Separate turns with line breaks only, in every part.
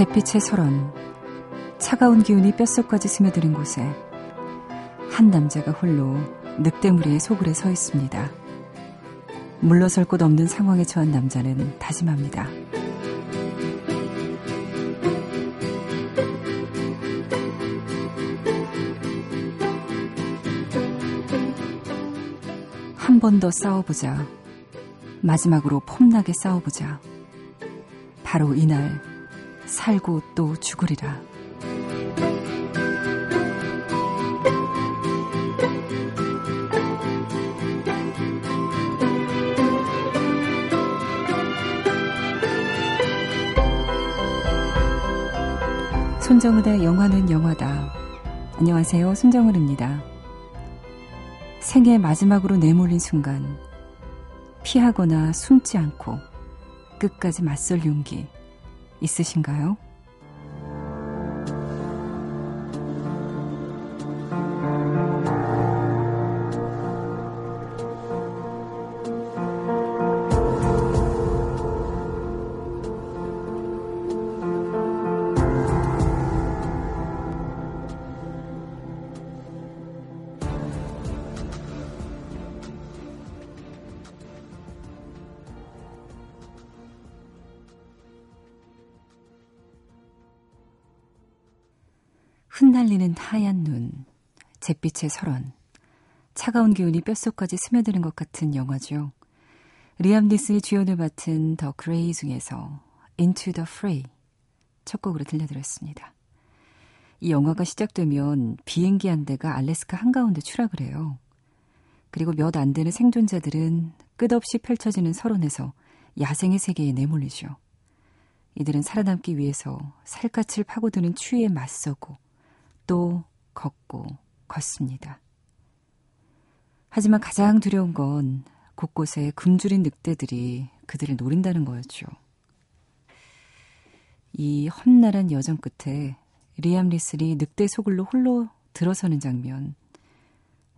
잿빛의 설원, 차가운 기운이 뼛속까지 스며드는 곳에 한 남자가 홀로 늑대무리의 소굴에 서 있습니다. 물러설 곳 없는 상황에 처한 남자는 다짐합니다. 한 번 더 싸워보자. 마지막으로 폼나게 싸워보자. 바로 이날 살고 또 죽으리라. 손정은의 영화는 영화다. 안녕하세요. 손정은입니다. 생애 마지막으로 내몰린 순간, 피하거나 숨지 않고 끝까지 맞설 용기 있으신가요? 하얀 눈, 잿빛의 설원, 차가운 기운이 뼛속까지 스며드는 것 같은 영화죠. 리암 니슨이 주연을 맡은 더 그레이 중에서 Into the Fray 첫 곡으로 들려드렸습니다. 이 영화가 시작되면 비행기 한 대가 알래스카 한가운데 추락을 해요. 그리고 몇 안 되는 생존자들은 끝없이 펼쳐지는 설원에서 야생의 세계에 내몰리죠. 이들은 살아남기 위해서 살갗을 파고드는 추위에 맞서고 또 걷고 걷습니다. 하지만 가장 두려운 건 곳곳에 굶주린 늑대들이 그들을 노린다는 거였죠. 이 험난한 여정 끝에 리암 리슬이 늑대 소굴로 홀로 들어서는 장면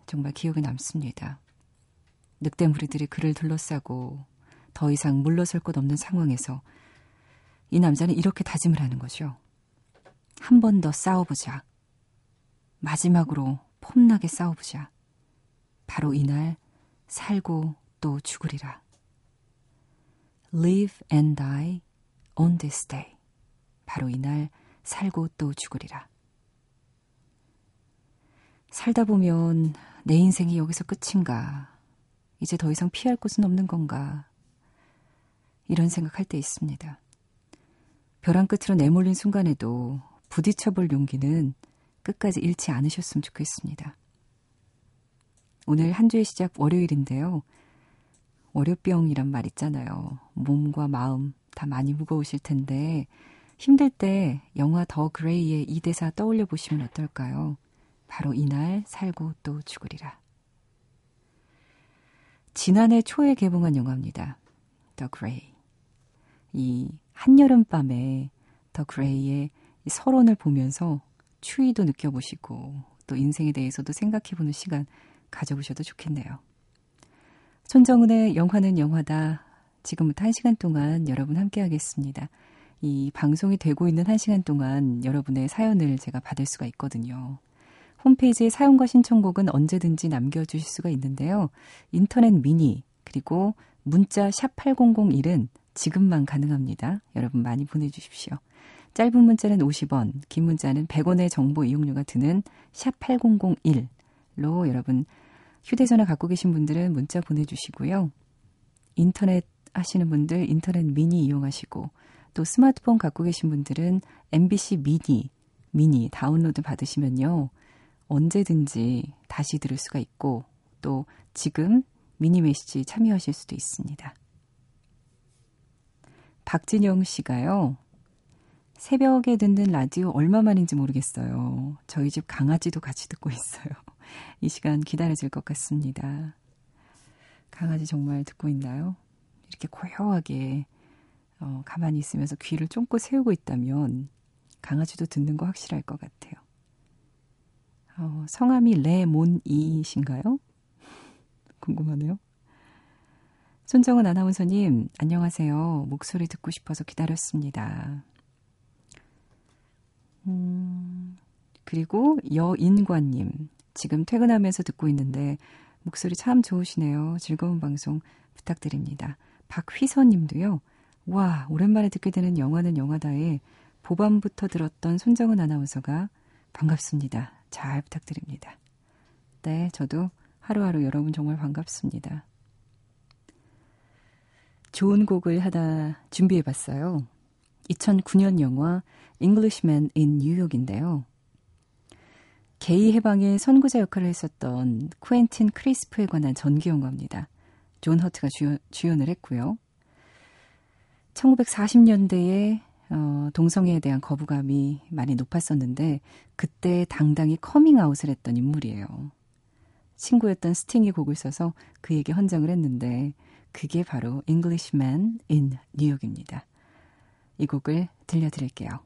정말 기억에 남습니다. 늑대 무리들이 그를 둘러싸고 더 이상 물러설 곳 없는 상황에서 이 남자는 이렇게 다짐을 하는 거죠. 한 번 더 싸워보자. 마지막으로 폼나게 싸워보자. 바로 이날 살고 또 죽으리라. Live and die on this day. 바로 이날 살고 또 죽으리라. 살다 보면 내 인생이 여기서 끝인가? 이제 더 이상 피할 곳은 없는 건가? 이런 생각할 때 있습니다. 벼랑 끝으로 내몰린 순간에도 부딪혀볼 용기는 끝까지 잃지 않으셨으면 좋겠습니다. 오늘 한 주의 시작 월요일인데요. 월요병이란 말 있잖아요. 몸과 마음 다 많이 무거우실 텐데 힘들 때 영화 더 그레이의 이 대사 떠올려 보시면 어떨까요? 바로 이날 살고 또 죽으리라. 지난해 초에 개봉한 영화입니다. 더 그레이. 이 한여름밤에 더 그레이의 설원을 보면서 추위도 느껴보시고 또 인생에 대해서도 생각해보는 시간 가져보셔도 좋겠네요. 손정은의 영화는 영화다. 지금부터 한 시간 동안 여러분 함께 하겠습니다. 이 방송이 되고 있는 한 시간 동안 여러분의 사연을 제가 받을 수가 있거든요. 홈페이지에 사연과 신청곡은 언제든지 남겨주실 수가 있는데요. 인터넷 미니, 그리고 문자 샵 8001은 지금만 가능합니다. 여러분 많이 보내주십시오. 짧은 문자는 50원, 긴 문자는 100원의 정보 이용료가 드는 샵 8001로 여러분 휴대전화 갖고 계신 분들은 문자 보내주시고요. 인터넷 하시는 분들 인터넷 미니 이용하시고 또 스마트폰 갖고 계신 분들은 MBC 미니, 미니 다운로드 받으시면요. 언제든지 다시 들을 수가 있고 또 지금 미니 메시지 참여하실 수도 있습니다. 박진영 씨가요. 새벽에 듣는 라디오 얼마만인지 모르겠어요. 저희 집 강아지도 같이 듣고 있어요. 이 시간 기다려질 것 같습니다. 강아지 정말 듣고 있나요? 이렇게 고요하게 어, 가만히 있으면서 귀를 쫑긋 세우고 있다면 강아지도 듣는 거 확실할 것 같아요. 어, 성함이 레몬이신가요? 궁금하네요. 손정은 아나운서님, 안녕하세요. 목소리 듣고 싶어서 기다렸습니다. 음, 그리고 여인관님. 지금 퇴근하면서 듣고 있는데 목소리 참 좋으시네요. 즐거운 방송 부탁드립니다. 박휘선 님도요. 와, 오랜만에 듣게 되는 영화는 영화다에 보밤부터 들었던 손정은 아나운서가 반갑습니다. 잘 부탁드립니다. 네, 저도 하루하루 여러분 정말 반갑습니다. 좋은 곡을 하다 준비해 봤어요. 2009년 영화 Englishman in New York인데요. 게이 해방의 선구자 역할을 했었던 쿠엔틴 크리스프에 관한 전기 영화입니다. 존 허트가 주연, 주연 을 했고요. 1940년대에 어, 동성애에 대한 거부감이 많이 높았었는데 그때 당당히 커밍아웃을 했던 인물이에요. 친구였던 스팅이 곡을 써서 그에게 헌정을 했는데 그게 바로 Englishman in New York입니다. 이 곡을 들려드릴게요.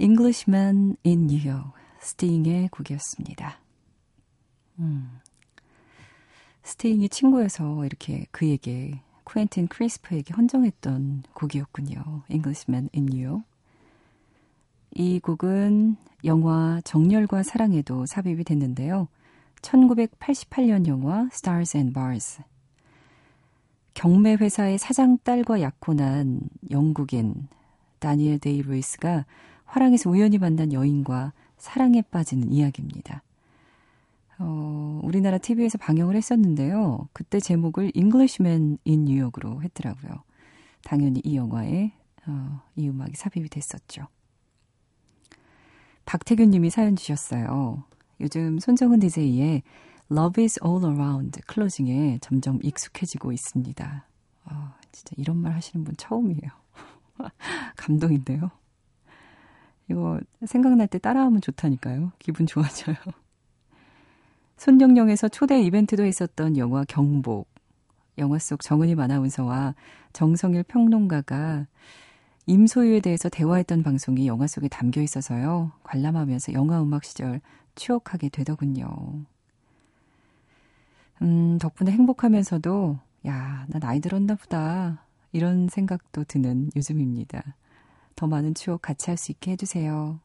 Englishman in New York, 스팅의 곡이었습니다. 음. 스팅이 친구여서 이렇게 그에게 쿠엔틴 크리스프에게 헌정했던 곡이었군요. Englishman in New York. 이 곡은 영화 정열과 사랑에도 삽입이 됐는데요. 1988년 영화 Stars and Bars. 경매 회사의 사장 딸과 약혼한 영국인 다니엘 데이 루이스가 화랑에서 우연히 만난 여인과 사랑에 빠지는 이야기입니다. 어, 우리나라 TV에서 방영을 했었는데요. 그때 제목을 Englishman in New York으로 했더라고요. 당연히 이 영화에 어, 이 음악이 삽입이 됐었죠. 박태균 님이 사연 주셨어요. 요즘 손정은 DJ의 Love is all around 클로징에 점점 익숙해지고 있습니다. 아, 진짜 이런 말 하시는 분 처음이에요. 감동인데요. 이거 생각날 때 따라하면 좋다니까요. 기분 좋아져요. 손정령에서 초대 이벤트도 했었던 영화 경복. 영화 속 정은임 아나운서와 정성일 평론가가 임소유에 대해서 대화했던 방송이 영화 속에 담겨 있어서요. 관람하면서 영화 음악 시절 추억하게 되더군요. 음, 덕분에 행복하면서도, 야, 나 나이 들었나 보다. 이런 생각도 드는 요즘입니다. 더 많은 추억 같이 할 수 있게 해주세요.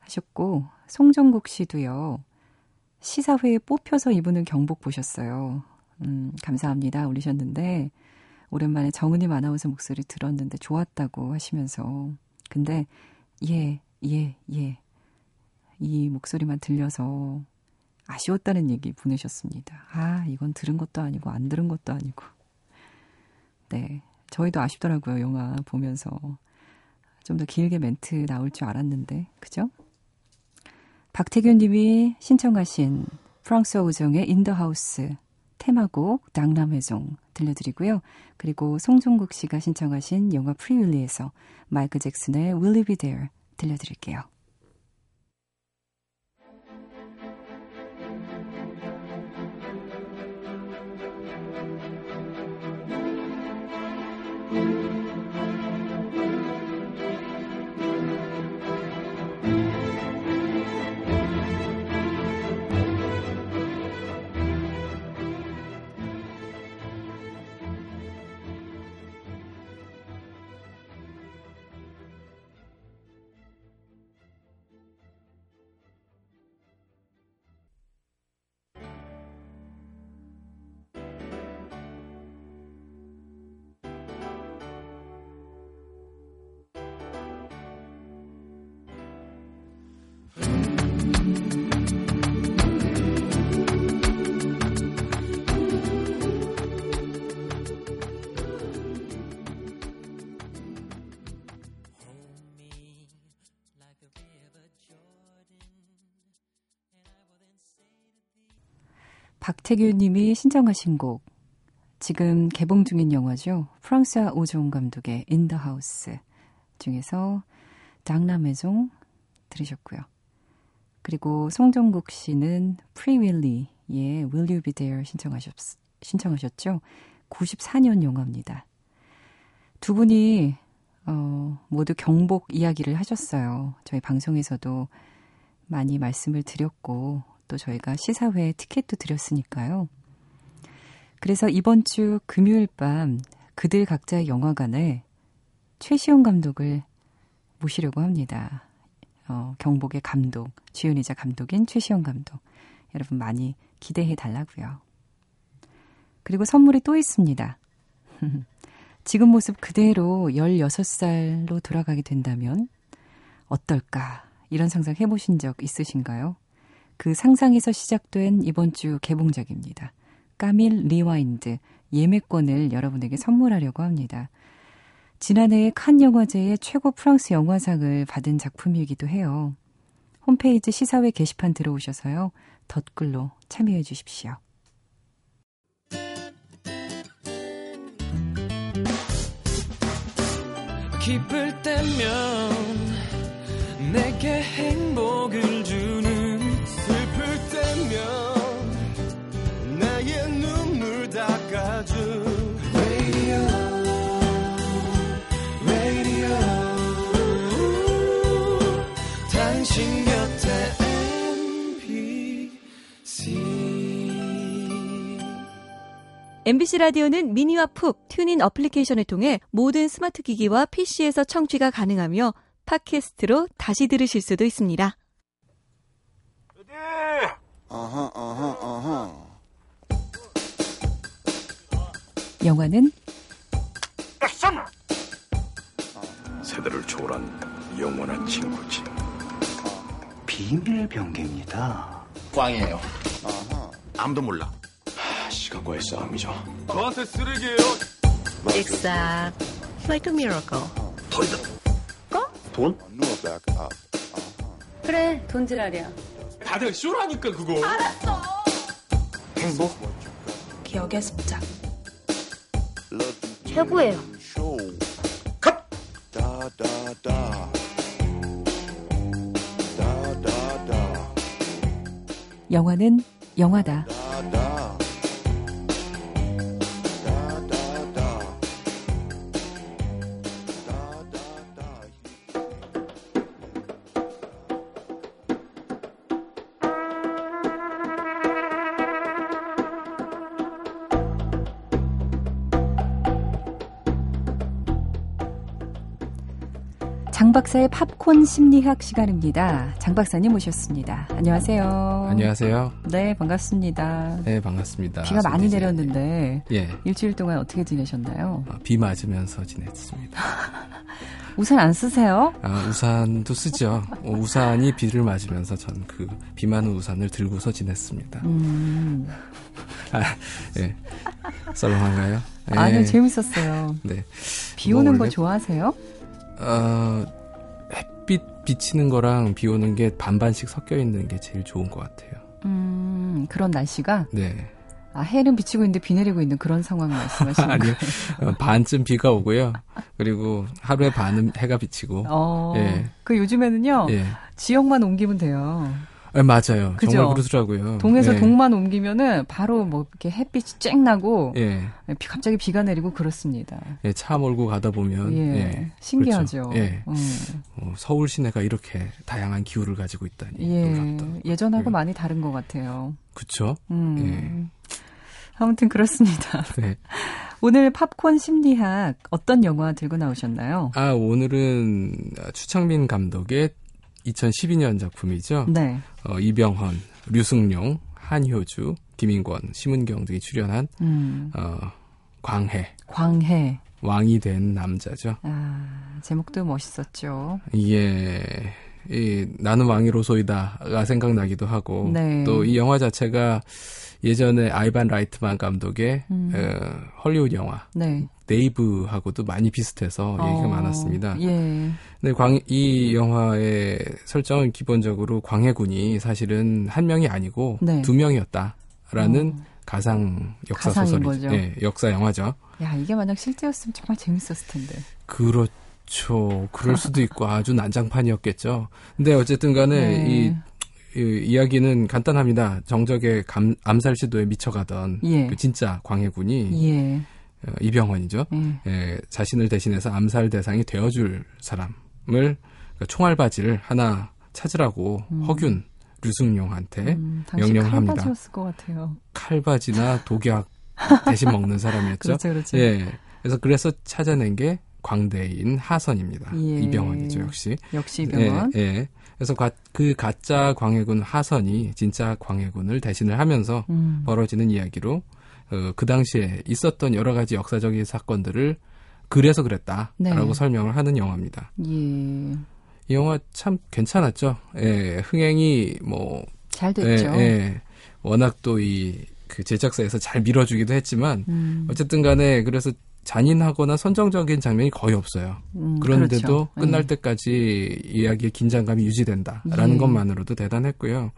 하셨고, 송정국 씨도요, 시사회에 뽑혀서 이분은 경복 보셨어요. 음, 감사합니다. 올리셨는데, 오랜만에 정은임 아나운서 목소리 들었는데 좋았다고 하시면서, 근데, 예, 예, 예. 이 목소리만 들려서 아쉬웠다는 얘기 보내셨습니다. 아, 이건 들은 것도 아니고, 안 들은 것도 아니고. 네. 저희도 아쉽더라고요, 영화 보면서. 좀 더 길게 멘트 나올 줄 알았는데, 그죠? 박태균 님이 신청하신 프랑스와 오종의 In the House 테마곡 낭남회종 들려드리고요. 그리고 송종국 씨가 신청하신 영화 프리윌리에서 마이크 잭슨의 Will You Be There 들려드릴게요. 박태규 님이 신청하신 곡. 지금 개봉 중인 영화죠. 프랑스와 오종 감독의 the House. 중에서 장남의종 들으셨고요. 그리고 송정국 씨는 프리 윌리의 Will You Be There 신청하셨, 신청하셨죠. 94년 영화입니다. 두 분이 어, 모두 경복 이야기를 하셨어요. 저희 방송에서도 많이 말씀을 드렸고 또 저희가 시사회 티켓도 드렸으니까요. 그래서 이번 주 금요일 밤 그들 각자의 영화관에 최시영 감독을 모시려고 합니다. 어, 경복의 감독, 주연이자 감독인 최시영 감독. 여러분 많이 기대해 달라고요. 그리고 선물이 또 있습니다. 지금 모습 그대로 16살로 돌아가게 된다면 어떨까? 이런 상상 해보신 적 있으신가요? 그 상상에서 시작된 이번 주 개봉작입니다. 까밀 리와인드 예매권을 여러분에게 선물하려고 합니다. 지난해 칸 영화제의 최고 프랑스 영화상을 받은 작품이기도 해요. 홈페이지 시사회 게시판 들어오셔서요. 덧글로 참여해 주십시오. 기쁠 때면
MBC 라디오는 미니와 푹 TuneIn 어플리케이션을 통해 모든 스마트 기기와 PC에서 청취가 가능하며 팟캐스트로 다시 들으실 수도 있습니다. 어허, 어허, 어허.
영화는
액션! 세대를 초월한 영원한 친구지.
비밀 병기입니다.
꽝이에요. 아무도 몰라. 시간과의 싸움이죠. 저한테 쓰레기예요.
Exact. Like a miracle.
돈이다.
거?
돈?
그래, 돈지랄이야.
다들 쇼라니까 그거.
알았어.
행복?
기억의 습작. 최고예요.
컷!
영화는 영화다. 장 박사의 팝콘 심리학 시간입니다. 장 박사님 모셨습니다. 안녕하세요.
안녕하세요.
네, 반갑습니다.
네, 반갑습니다.
비가 많이 내렸는데
예.
일주일 동안 어떻게 지내셨나요?
아, 비 맞으면서 지냈습니다.
우산 안 쓰세요?
아, 우산도 쓰죠. 어, 우산이 비를 맞으면서 전 그 비 많은 우산을 들고서 지냈습니다.
음.
아, 예. 썰렁한가요?
예. 아니요, 재밌었어요.
네.
비 오는 뭐거 좋아하세요?
어, 햇빛 비치는 거랑 비 오는 게 반반씩 섞여 있는 게 제일 좋은 것 같아요.
음, 그런 날씨가?
네.
아, 해는 비치고 있는데 비 내리고 있는 그런 상황 말씀하시는
아니요. 거예요? 어, 반쯤 비가 오고요. 그리고 하루에 반은 해가 비치고.
어, 예. 그 요즘에는요. 예. 지역만 옮기면 돼요.
네, 맞아요. 그죠? 정말 그러더라고요.
동에서 네. 동만 옮기면은 바로 뭐 이렇게 햇빛이 쨍 나고 예. 갑자기 비가 내리고 그렇습니다.
예, 차 몰고 가다 보면 예. 예.
신기하죠.
그렇죠. 예. 음. 어, 서울 시내가 이렇게 다양한 기후를 가지고 있다니 예. 놀랍다.
예전하고 예. 많이 다른 것 같아요.
그렇죠. 음. 예.
아무튼 그렇습니다. 네. 오늘 팝콘 심리학 어떤 영화 들고 나오셨나요?
아, 오늘은 추창민 감독의 2012년 작품이죠. 네. 어, 이병헌, 류승룡, 한효주, 김인권, 심은경 등이 출연한 음. 어, 광해.
광해.
왕이 된 남자죠.
아, 제목도 멋있었죠.
이게 이 나는 왕이로소이다가 생각나기도 하고 네. 또이 영화 자체가 예전에 아이반 라이트만 감독의 음. 어, 헐리우드 영화 네. 네이브하고도 많이 비슷해서 어, 얘기가 많았습니다. 예. 근데 광, 이 영화의 설정은 기본적으로 광해군이 사실은 한 명이 아니고 네. 두 명이었다라는 어. 가상 역사 소설이죠. 예, 역사 영화죠.
야, 이게 만약 실제였으면 정말 재밌었을 텐데.
그렇 그렇죠. 그럴 수도 있고 아주 난장판이었겠죠. 근데 어쨌든 간에 네. 이, 이, 이야기는 간단합니다. 정적의 감, 암살 시도에 미쳐가던 예. 그 진짜 광해군이 예. 어, 이병헌이죠. 예. 예. 자신을 대신해서 암살 대상이 되어줄 사람을 그러니까 총알 바지를 하나 찾으라고 음. 허균 류승룡한테 음, 명령합니다.
칼바지였을 것 같아요.
칼바지나 독약 대신 먹는 사람이었죠.
그렇죠, 그렇죠.
예. 그래서 그래서 찾아낸 게 광대인 하선입니다. 예. 이병헌이죠, 역시.
역시 이병헌.
예, 예. 그래서 가, 그 가짜 광해군 하선이 진짜 광해군을 대신을 하면서 음. 벌어지는 이야기로 어, 그 당시에 있었던 여러 가지 역사적인 사건들을 그래서 그랬다라고 네. 설명을 하는 영화입니다. 예. 이 영화 참 괜찮았죠. 예, 흥행이 뭐
잘 됐죠.
예, 예. 워낙 또 이 그 제작사에서 잘 밀어주기도 했지만 음. 어쨌든 간에 그래서 잔인하거나 선정적인 장면이 거의 없어요. 음, 그런데도 그렇죠. 끝날 예. 때까지 이야기의 긴장감이 유지된다라는 예. 것만으로도 대단했고요.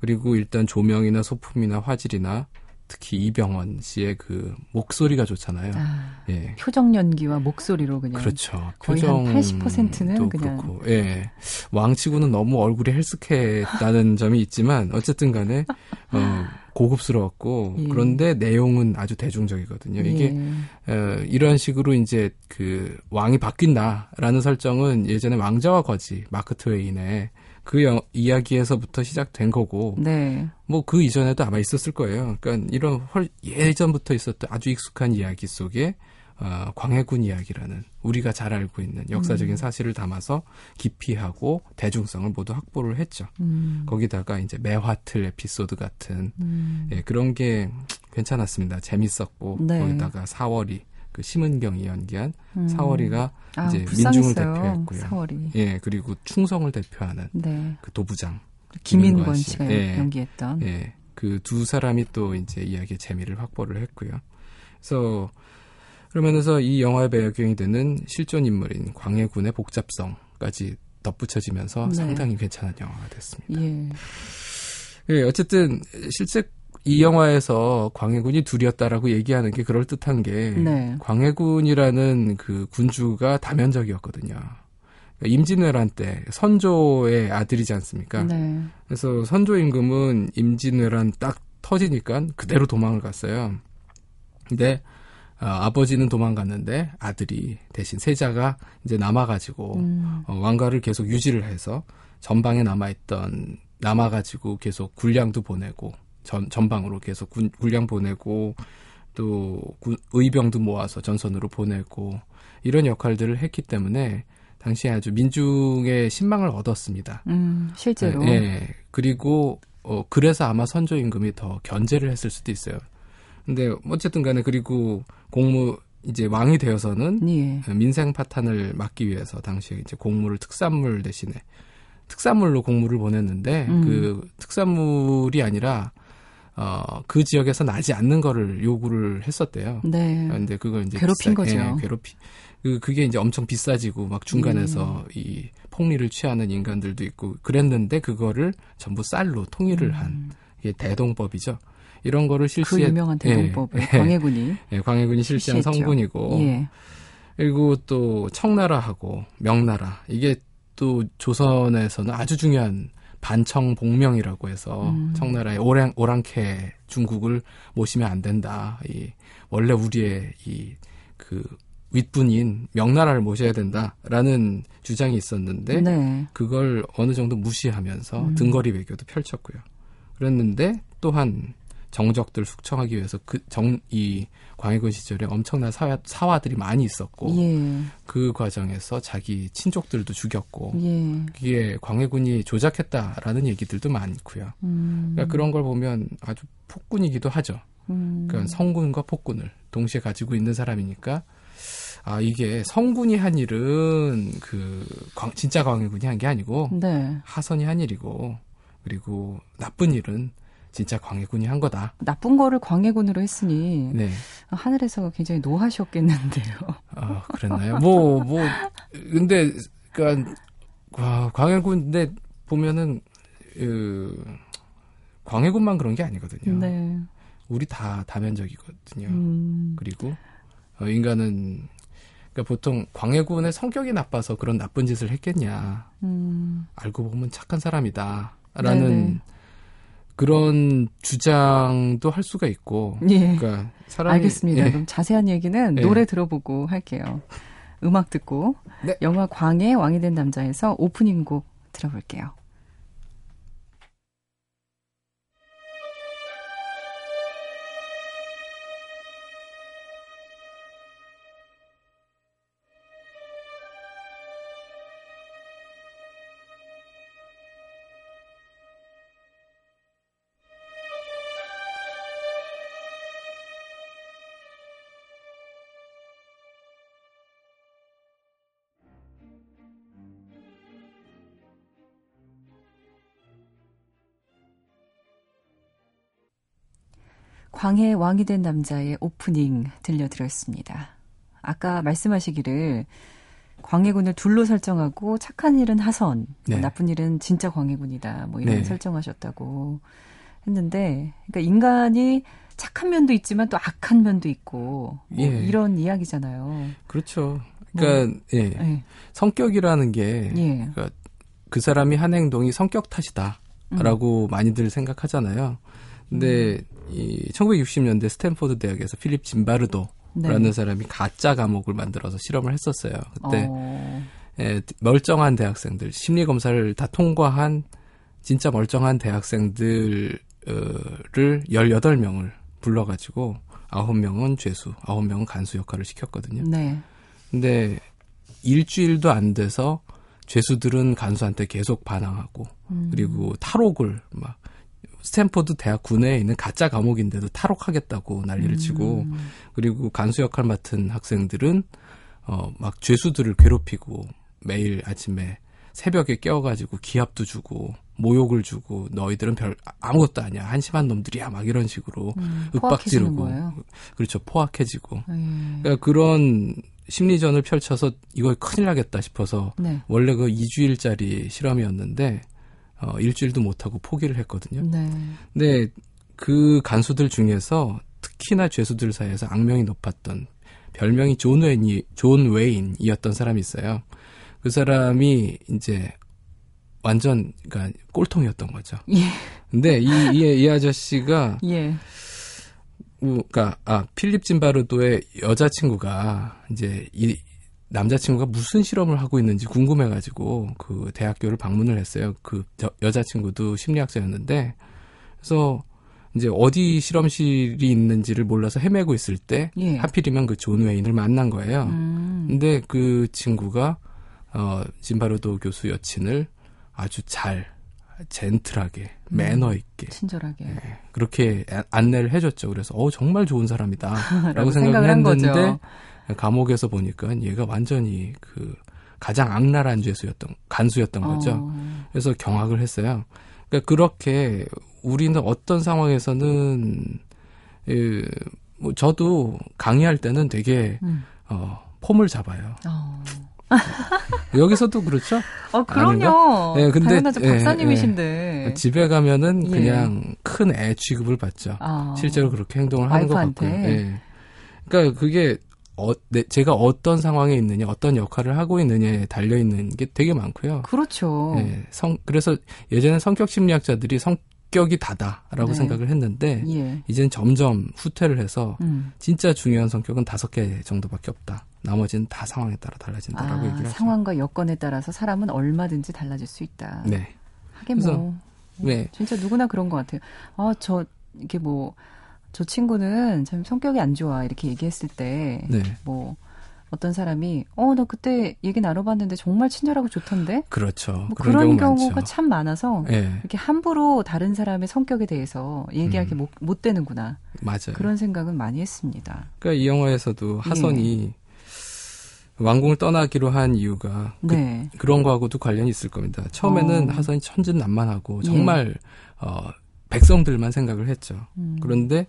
그리고 일단 조명이나 소품이나 화질이나 특히 이병헌 씨의 그 목소리가 좋잖아요. 아,
예. 표정 연기와 목소리로 그냥
그렇죠.
거의 한 80%는 그냥
그렇고, 예. 왕치고는 너무 얼굴이 헬스케다는 점이 있지만 어쨌든 간에 어 고급스러웠고 예. 그런데 내용은 아주 대중적이거든요. 이게 예. 어, 이런 식으로 이제 그 왕이 바뀐다라는 설정은 예전에 왕자와 거지 마크 트웨인의 그 여, 이야기에서부터 시작된 거고 네. 뭐그 이전에도 아마 있었을 거예요. 그러니까 이런 헐 예전부터 있었던 아주 익숙한 이야기 속에 어, 광해군 이야기라는 우리가 잘 알고 있는 역사적인 음. 사실을 담아서 깊이하고 대중성을 모두 확보를 했죠. 음. 거기다가 이제 매화틀 에피소드 같은 음. 예, 그런 게 괜찮았습니다. 재밌었고 네. 거기다가 4월이 그 심은경이 연기한 음. 사월이가 아, 이제 민중을 대표했고요. 사월이. 예, 그리고 충성을 대표하는 네. 그 도부장
김인권 씨가 예, 연기했던
예, 그 두 사람이 또 이제 이야기의 재미를 확보를 했고요. 그래서 그러면서 이 영화의 배경이 되는 실존 인물인 광해군의 복잡성까지 덧붙여지면서 네. 상당히 괜찮은 영화가 됐습니다. 예. 예, 어쨌든 실제 이 영화에서 광해군이 둘이었다라고 얘기하는 게 그럴 듯한 게 네. 광해군이라는 그 군주가 다면적이었거든요. 그러니까 임진왜란 때 선조의 아들이지 않습니까? 네. 그래서 선조 임금은 임진왜란 딱 터지니까 그대로 도망을 갔어요. 근데 어, 아버지는 도망갔는데 아들이 대신 세자가 이제 남아가지고 음. 어, 왕가를 계속 유지를 해서 전방에 남아있던 남아가지고 계속 군량도 보내고 전, 전방으로 계속 군, 군량 보내고 또 군, 의병도 모아서 전선으로 보내고 이런 역할들을 했기 때문에 당시에 아주 민중의 신망을 얻었습니다.
음, 실제로.
네, 네. 그리고 어, 그래서 아마 선조 임금이 더 견제를 했을 수도 있어요. 근데 어쨌든 간에 그리고 공무 이제 왕이 되어서는 예. 민생 파탄을 막기 위해서 당시에 이제 공무를 특산물 대신에 특산물로 공무를 보냈는데 음. 그 특산물이 아니라 어, 그 지역에서 나지 않는 거를 요구를 했었대요. 네. 근데 그걸 이제
괴롭힌 비싸, 거죠.
예, 괴롭히 그 그게 이제 엄청 비싸지고 막 중간에서 예. 이 폭리를 취하는 인간들도 있고 그랬는데 그거를 전부 쌀로 통일을 음. 한 이게 대동법이죠. 이런 거를 실시한
그 유명한 대동법을 예, 광해군이
예, 광해군이 실시한 실시했죠. 성군이고 예. 그리고 또 청나라하고 명나라 이게 또 조선에서는 아주 중요한 반청 복명이라고 해서 음. 청나라의 오랑, 오랑캐 중국을 모시면 안 된다. 이 원래 우리의 이 그 윗분인 명나라를 모셔야 된다라는 주장이 있었는데 네. 그걸 어느 정도 무시하면서 음. 등거리 외교도 펼쳤고요. 그랬는데 또한 정적들 숙청하기 위해서 그 정 이 광해군 시절에 엄청난 사화, 사화들이 많이 있었고 예. 그 과정에서 자기 친족들도 죽였고 예. 그게 광해군이 조작했다라는 얘기들도 많고요. 음. 그러니까 그런 걸 보면 아주 폭군이기도 하죠. 음. 그러니까 성군과 폭군을 동시에 가지고 있는 사람이니까 아 이게 성군이 한 일은 그 광, 진짜 광해군이 한 게 아니고 네. 하선이 한 일이고 그리고 나쁜 일은 진짜 광해군이 한 거다.
나쁜 거를 광해군으로 했으니 네. 하늘에서 굉장히 노하셨겠는데요.
아, 그랬나요? 뭐, 뭐, 근데, 그니까, 와, 광해군인데 보면은, 그, 광해군만 그런 게 아니거든요. 네. 우리 다 다면적이거든요. 음. 그리고, 어, 인간은 그러니까 보통 광해군의 성격이 나빠서 그런 나쁜 짓을 했겠냐. 음. 알고 보면 착한 사람이다. 라는 네네. 그런 주장도 할 수가 있고.
예. 그러니까 사람이 알겠습니다. 예. 그럼 자세한 얘기는 예. 노래 들어보고 할게요. 음악 듣고 네. 영화 광해 왕이 된 남자에서 오프닝 곡 들어볼게요. 광해 왕이 된 남자의 오프닝 들려드렸습니다. 아까 말씀하시기를 광해군을 둘로 설정하고 착한 일은 하선, 네. 나쁜 일은 진짜 광해군이다. 뭐 이런 네. 설정하셨다고 했는데, 그러니까 인간이 착한 면도 있지만 또 악한 면도 있고 뭐 예. 이런 이야기잖아요.
그렇죠. 그러니까 뭐, 예. 예. 성격이라는 게 예. 그러니까 그 사람이 한 행동이 성격 탓이다라고 음. 많이들 생각하잖아요. 근데 음. 이 1960년대 스탠포드 대학에서 필립 짐바르도라는 네. 사람이 가짜 감옥을 만들어서 실험을 했었어요. 그때 어. 예, 멀쩡한 대학생들 심리 검사를 다 통과한 진짜 멀쩡한 대학생들을 18명을 불러가지고 9명은 죄수, 9명은 간수 역할을 시켰거든요. 네. 근데 일주일도 안 돼서 죄수들은 간수한테 계속 반항하고 음. 그리고 탈옥을 막 스탠포드 대학 구내에 있는 가짜 감옥인데도 탈옥하겠다고 난리를 치고 음. 그리고 간수 역할 맡은 학생들은 어 막 죄수들을 괴롭히고 매일 아침에 새벽에 깨워가지고 기합도 주고 모욕을 주고 너희들은 별 아무것도 아니야 한심한 놈들이야 막 이런 식으로 음, 윽박지르고 그렇죠 포악해지고 음. 그러니까 그런 심리전을 펼쳐서 이거 큰일 나겠다 싶어서 네. 원래 그 2주일짜리 실험이었는데 어, 일주일도 못하고 포기를 했거든요. 네. 근데 그 간수들 중에서 특히나 죄수들 사이에서 악명이 높았던 별명이 존 웨인이 존 웨인이었던 사람이 있어요. 그 사람이 이제 완전 그러니까 꼴통이었던 거죠. 예. 근데 이, 이, 이 아저씨가 예. 그러니까 아 필립 짐바르도의 여자친구가 이제 이 남자친구가 무슨 실험을 하고 있는지 궁금해가지고 그 대학교를 방문을 했어요. 그 여자친구도 심리학자였는데 그래서 이제 어디 실험실이 있는지를 몰라서 헤매고 있을 때 예. 하필이면 그 존 웨인을 만난 거예요. 음. 근데 그 친구가 어 짐바르도 교수 여친을 아주 잘 gentle하게 음. 매너 있게
친절하게 네,
그렇게 안내를 해줬죠. 그래서 어 정말 좋은 사람이다라고 생각을 했는데 감옥에서 보니까 얘가 완전히 그 가장 악랄한 죄수였던 간수였던 거죠. 어. 그래서 경악을 했어요. 그러니까 그렇게 우리는 어떤 상황에서는 예, 뭐 저도 강의할 때는 되게 음. 어, 폼을 잡아요. 어. 여기서도 그렇죠?
어, 그럼요. 예, 근데 당연하죠. 예, 박사님이신데.
예, 집에 가면은 예. 그냥 큰 애 취급을 받죠. 아. 실제로 그렇게 행동을 하는 것 같고요. 예. 그러니까 그게 어, 네, 제가 어떤 상황에 있느냐, 어떤 역할을 하고 있느냐에 달려 있는 게 되게 많고요.
그렇죠.
네, 성, 그래서 예전에 성격 심리학자들이 성격이 다다라고 네. 생각을 했는데 예. 이제는 점점 후퇴를 해서 음. 진짜 중요한 성격은 다섯 개 정도밖에 없다. 나머지는 다 상황에 따라 달라진다라고 아, 얘기를 하죠.
상황과 여건에 따라서 사람은 얼마든지 달라질 수 있다. 네. 하긴 뭐. 네. 진짜 누구나 그런 것 같아요. 아, 저 이게 뭐 저 친구는 참 성격이 안 좋아 이렇게 얘기했을 때뭐 네. 어떤 사람이 어 나 그때 얘기 나눠봤는데 정말 친절하고 좋던데
그렇죠 뭐
그런, 그런 경우가 많죠. 참 많아서 네. 이렇게 함부로 다른 사람의 성격에 대해서 얘기하기 음. 못, 못 되는구나
맞아요
그런 생각은 많이 했습니다
그러니까 이 영화에서도 하선이 예. 왕궁을 떠나기로 한 이유가 그, 네. 그런 거하고도 관련이 있을 겁니다 처음에는 어. 하선이 천진난만하고 정말 예. 어 백성들만 생각을 했죠 음. 그런데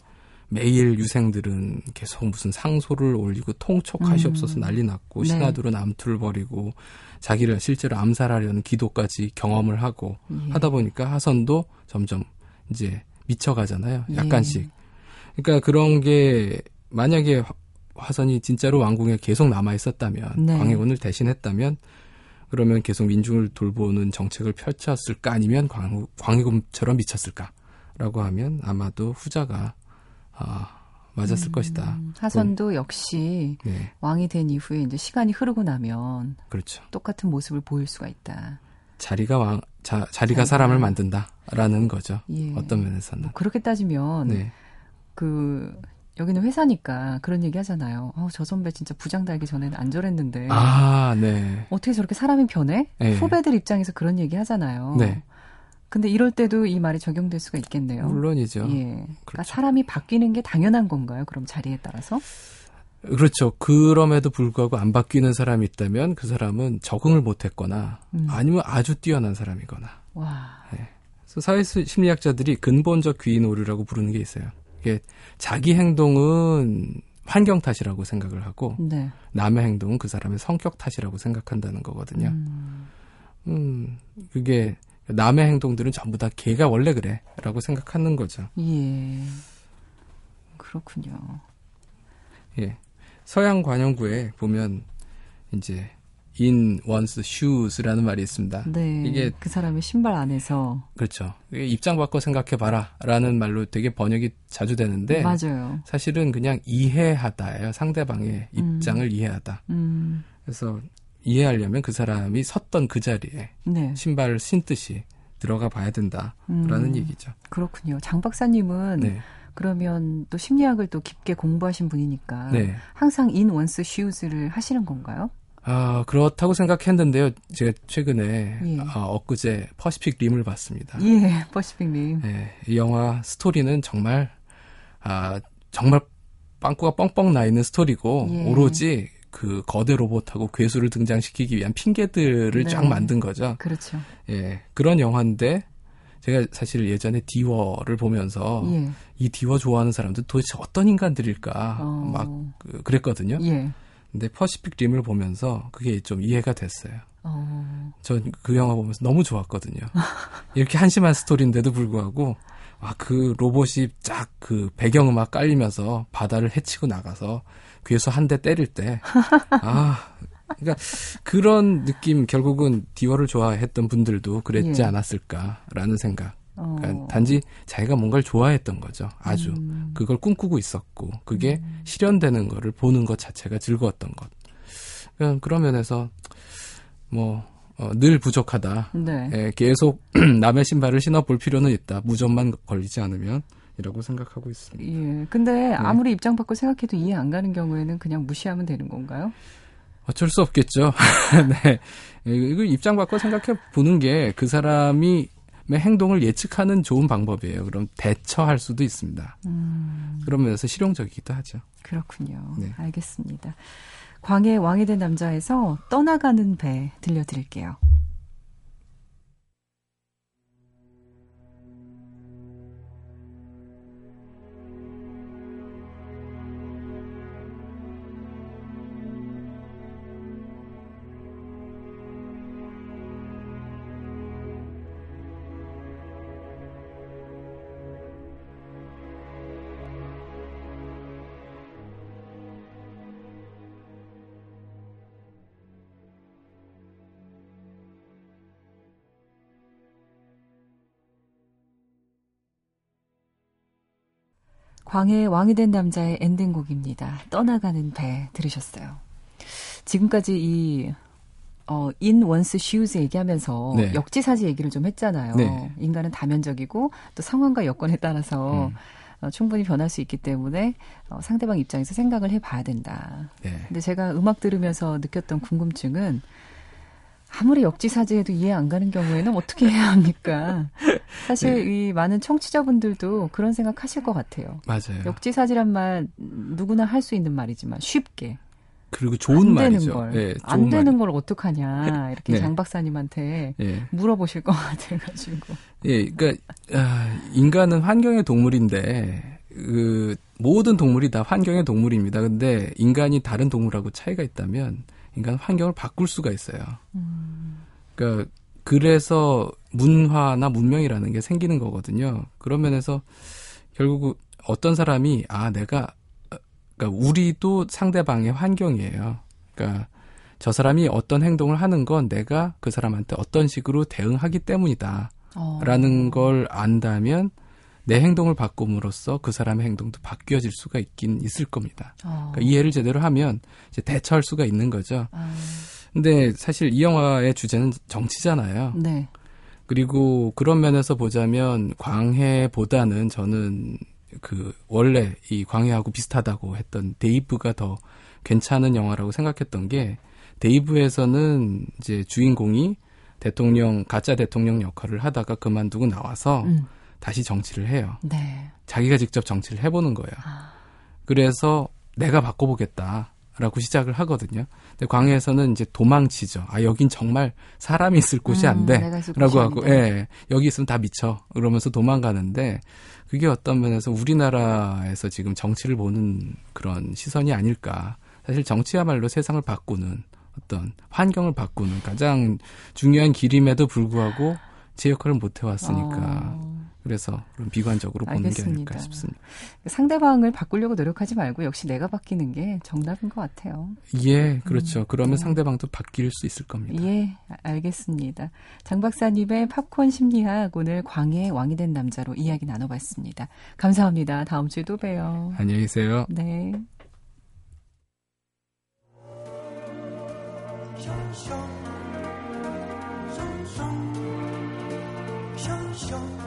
매일 유생들은 계속 무슨 상소를 올리고 통촉하시옵소서 음. 난리 났고 네. 신하들은 암투를 벌이고 자기를 실제로 암살하려는 기도까지 경험을 하고 예. 하다 보니까 하선도 점점 이제 미쳐가잖아요. 예. 약간씩. 예. 그러니까 그런 게 만약에 화선이 진짜로 왕궁에 계속 남아 있었다면 네. 광해군을 대신했다면 그러면 계속 민중을 돌보는 정책을 펼쳤을까 아니면 광, 광해군처럼 미쳤을까라고 하면 아마도 후자가 아, 맞았을 음, 것이다.
하선도 음. 역시 네. 왕이 된 이후에 이제 시간이 흐르고 나면
그렇죠.
똑같은 모습을 보일 수가 있다.
자리가 왕 자, 자리가 사람을 만든다라는 거죠. 예. 어떤 면에서는. 뭐
그렇게 따지면 네. 그 여기는 회사니까 그런 얘기 하잖아요. 어, 저 선배 진짜 부장 달기 전에는 안 저랬는데.
아, 네.
어떻게 저렇게 사람이 변해? 네. 후배들 입장에서 그런 얘기 하잖아요. 네. 근데 이럴 때도 이 말이 적용될 수가 있겠네요.
물론이죠.
예. 그러니까 그렇죠. 사람이 바뀌는 게 당연한 건가요? 그럼 자리에 따라서?
그렇죠. 그럼에도 불구하고 안 바뀌는 사람이 있다면 그 사람은 적응을 못했거나 음. 아니면 아주 뛰어난 사람이거나. 와. 네. 그래서 사회 심리학자들이 근본적 귀인 오류라고 부르는 게 있어요. 이게 자기 행동은 환경 탓이라고 생각을 하고 네. 남의 행동은 그 사람의 성격 탓이라고 생각한다는 거거든요. 음. 음, 그게 남의 행동들은 전부 다 걔가 원래 그래라고 생각하는 거죠.
예. 그렇군요.
예. 서양 관용구에 보면 이제 in one's shoes라는 말이 있습니다.
네. 이게 그 사람의 신발 안에서
그렇죠. 입장 바꿔 생각해 봐라라는 말로 되게 번역이 자주 되는데
맞아요.
사실은 그냥 이해하다예요. 상대방의 음. 입장을 이해하다. 음. 그래서 이해하려면 그 사람이 섰던 그 자리에 네. 신발을 신듯이 들어가 봐야 된다라는 음. 얘기죠.
그렇군요. 장 박사님은 네. 그러면 또 심리학을 또 깊게 공부하신 분이니까 네. 항상 in one's shoes를 하시는 건가요?
아, 그렇다고 생각했는데요. 제가 최근에 예. 아, 엊그제 퍼시픽 림을 봤습니다.
예, 퍼시픽 림.
네, 이 영화 스토리는 정말 아, 정말 빵꾸가 뻥뻥 나 있는 스토리고 예. 오로지 그 거대 로봇하고 괴수를 등장시키기 위한 핑계들을 네. 쫙 만든 거죠.
그렇죠.
예, 그런 영화인데 제가 사실 예전에 디워를 보면서 예. 이 디워 좋아하는 사람들 도대체 어떤 인간들일까 어. 막 그, 그랬거든요. 예. 근데 퍼시픽 림을 보면서 그게 좀 이해가 됐어요. 어. 전그 영화 보면서 너무 좋았거든요. 이렇게 한심한 스토리인데도 불구하고 아, 그 로봇이 쫙 그 배경음악 깔리면서 바다를 헤치고 나가서 귀에서 한 대 때릴 때, 아, 그러니까 그런 느낌 결국은 디워를 좋아했던 분들도 그랬지 예. 않았을까라는 생각. 그러니까 어. 단지 자기가 뭔가를 좋아했던 거죠. 아주 음. 그걸 꿈꾸고 있었고 그게 음. 실현되는 거를 보는 것 자체가 즐거웠던 것. 그러니까 그런 면에서 뭐 어, 늘 부족하다. 네. 예, 계속 남의 신발을 신어볼 필요는 있다. 무좀만 걸리지 않으면. 이라고 생각하고 있습니다.
예. 근데 네. 아무리 입장 바꿔 생각해도 이해 안 가는 경우에는 그냥 무시하면 되는 건가요?
어쩔 수 없겠죠. 네. 이거 입장 바꿔 생각해 보는 게 그 사람이 행동을 예측하는 좋은 방법이에요. 그럼 대처할 수도 있습니다. 음. 그러면서 실용적이기도 하죠.
그렇군요. 네. 알겠습니다. 광해 왕이 된 남자에서 떠나가는 배 들려드릴게요. 광해의 왕이 된 남자의 엔딩곡입니다. 떠나가는 배 들으셨어요. 지금까지 이 어, in one's shoes 얘기하면서 네. 역지사지 얘기를 좀 했잖아요. 네. 인간은 다면적이고 또 상황과 여건에 따라서 음. 어, 충분히 변할 수 있기 때문에 어, 상대방 입장에서 생각을 해봐야 된다. 네. 근데 제가 음악 들으면서 느꼈던 궁금증은 아무리 역지사지해도 이해 안 가는 경우에는 어떻게 해야 합니까? 사실 네. 이 많은 청취자분들도 그런 생각 하실 것 같아요.
맞아요.
역지사지란 말 누구나 할 수 있는 말이지만 쉽게
그리고 좋은
안
말이죠.
걸. 네, 안 되는 말. 걸 어떡하냐 이렇게 네. 장 박사님한테 네. 물어보실 것 같아가지고.
예, 그러니까 아, 인간은 환경의 동물인데 그 모든 동물이 다 환경의 동물입니다. 근데 인간이 다른 동물하고 차이가 있다면 인간 환경을 바꿀 수가 있어요. 음. 그러니까 그래서 문화나 문명이라는 게 생기는 거거든요. 그런 면에서 결국 어떤 사람이 아 내가 그러니까 우리도 상대방의 환경이에요. 그러니까 저 사람이 어떤 행동을 하는 건 내가 그 사람한테 어떤 식으로 대응하기 때문이다. 어. 라는 걸 안다면 내 행동을 바꿈으로써 그 사람의 행동도 바뀌어질 수가 있긴 있을 겁니다. 어. 그러니까 이해를 제대로 하면 이제 대처할 수가 있는 거죠. 어. 근데 사실 이 영화의 주제는 정치잖아요. 네. 그리고 그런 면에서 보자면 광해보다는 저는 그 원래 이 광해하고 비슷하다고 했던 데이브가 더 괜찮은 영화라고 생각했던 게 데이브에서는 이제 주인공이 대통령 가짜 대통령 역할을 하다가 그만두고 나와서 음. 다시 정치를 해요. 네. 자기가 직접 정치를 해보는 거예요. 아. 그래서 내가 바꿔보겠다 라고 시작을 하거든요. 근데 광해에서는 이제 도망치죠. 아 여긴 정말 사람이 있을 곳이 음, 안 돼 라고 하고, 예, 여기 있으면 다 미쳐. 그러면서 도망가는데 그게 어떤 면에서 우리나라에서 지금 정치를 보는 그런 시선이 아닐까. 사실 정치야말로 세상을 바꾸는 어떤 환경을 바꾸는 가장 중요한 길임에도 불구하고 제 역할을 못 해왔으니까. 어. 그래서 그런 비관적으로 보는 알겠습니다. 게 아닐까 싶습니다.
상대방을 바꾸려고 노력하지 말고 역시 내가 바뀌는 게 정답인 것 같아요.
예, 그렇죠. 음, 그러면 네. 상대방도 바뀔 수 있을 겁니다.
예, 알겠습니다. 장 박사님의 팝콘 심리학 오늘 광해 왕이 된 남자로 이야기 나눠봤습니다. 감사합니다. 다음 주에 또 봬요.
안녕히 계세요.
네. 숑숑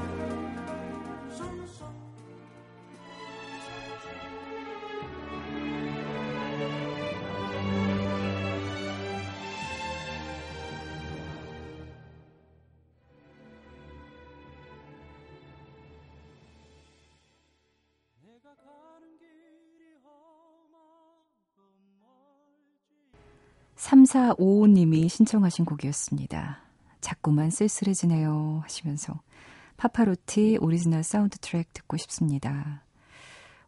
3455님이 신청하신 곡이었습니다. 자꾸만 쓸쓸해지네요 하시면서 파파로티 오리지널 사운드 트랙 듣고 싶습니다.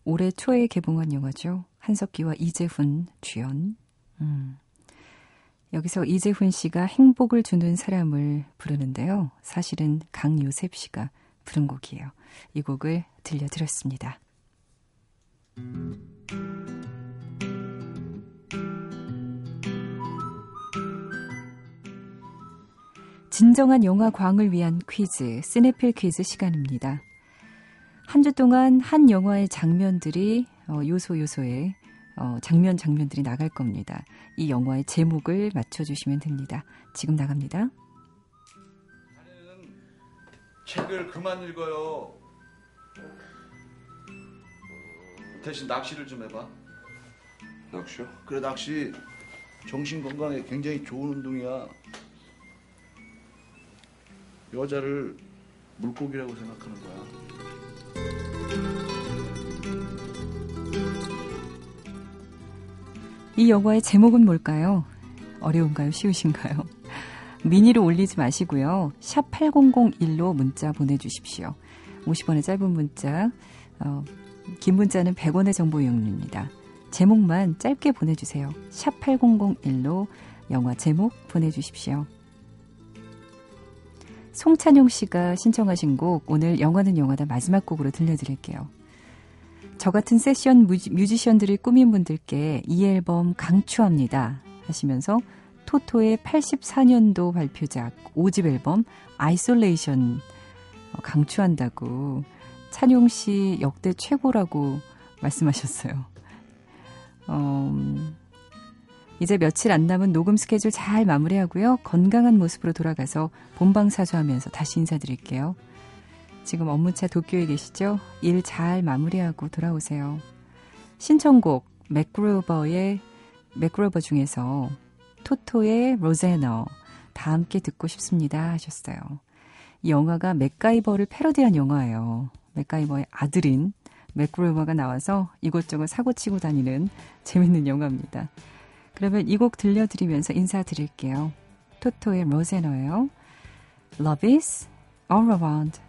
올해 초에 개봉한 영화죠. 한석규와 이제훈 주연. 음. 여기서 이제훈 씨가 행복을 주는 사람을 부르는데요. 사실은 강요셉 씨가 부른 곡이에요. 이 곡을 들려드렸습니다. 음. 진정한 영화 광을 위한 퀴즈, 스네필 퀴즈 시간입니다. 한 주 동안 한 영화의 장면들이 어, 요소 요소에 어, 장면 장면들이 나갈 겁니다. 이 영화의 제목을 맞춰주시면 됩니다. 지금 나갑니다.
책을 그만 읽어요. 대신 낚시를 좀 해봐.
낚시요?
그래 낚시 정신 건강에 굉장히 좋은 운동이야. 여자를 물고기라고 생각하는 거야.
이 영화의 제목은 뭘까요? 어려운가요? 쉬우신가요? 미니로 올리지 마시고요. 샵 8001로 문자 보내주십시오. 50원의 짧은 문자, 어, 긴 문자는 100원의 정보 이용료입니다. 제목만 짧게 보내주세요. 샵 8001로 영화 제목 보내주십시오. 송찬용 씨가 신청하신 곡 오늘 영화는 영화다 마지막 곡으로 들려드릴게요. 저 같은 세션 뮤지션들을 꿈꾸는 분들께 이 앨범 강추합니다 하시면서 토토의 84년도 발표작 5집 앨범 Isolation 강추한다고 찬용 씨 역대 최고라고 말씀하셨어요. 어, 이제 며칠 안 남은 녹음 스케줄 잘 마무리하고요. 건강한 모습으로 돌아가서 본방사수하면서 다시 인사드릴게요. 지금 업무차 도쿄에 계시죠? 일 잘 마무리하고 돌아오세요. 신청곡 맥그로버의 맥그로버 중에서 토토의 로제너 다 함께 듣고 싶습니다 하셨어요. 이 영화가 맥가이버를 패러디한 영화예요. 맥가이버의 아들인 맥그로버가 나와서 이곳저곳 사고치고 다니는 재밌는 영화입니다. 그러면 이 곡 들려드리면서 인사드릴게요. 토토의 로제너예요. Love is all around.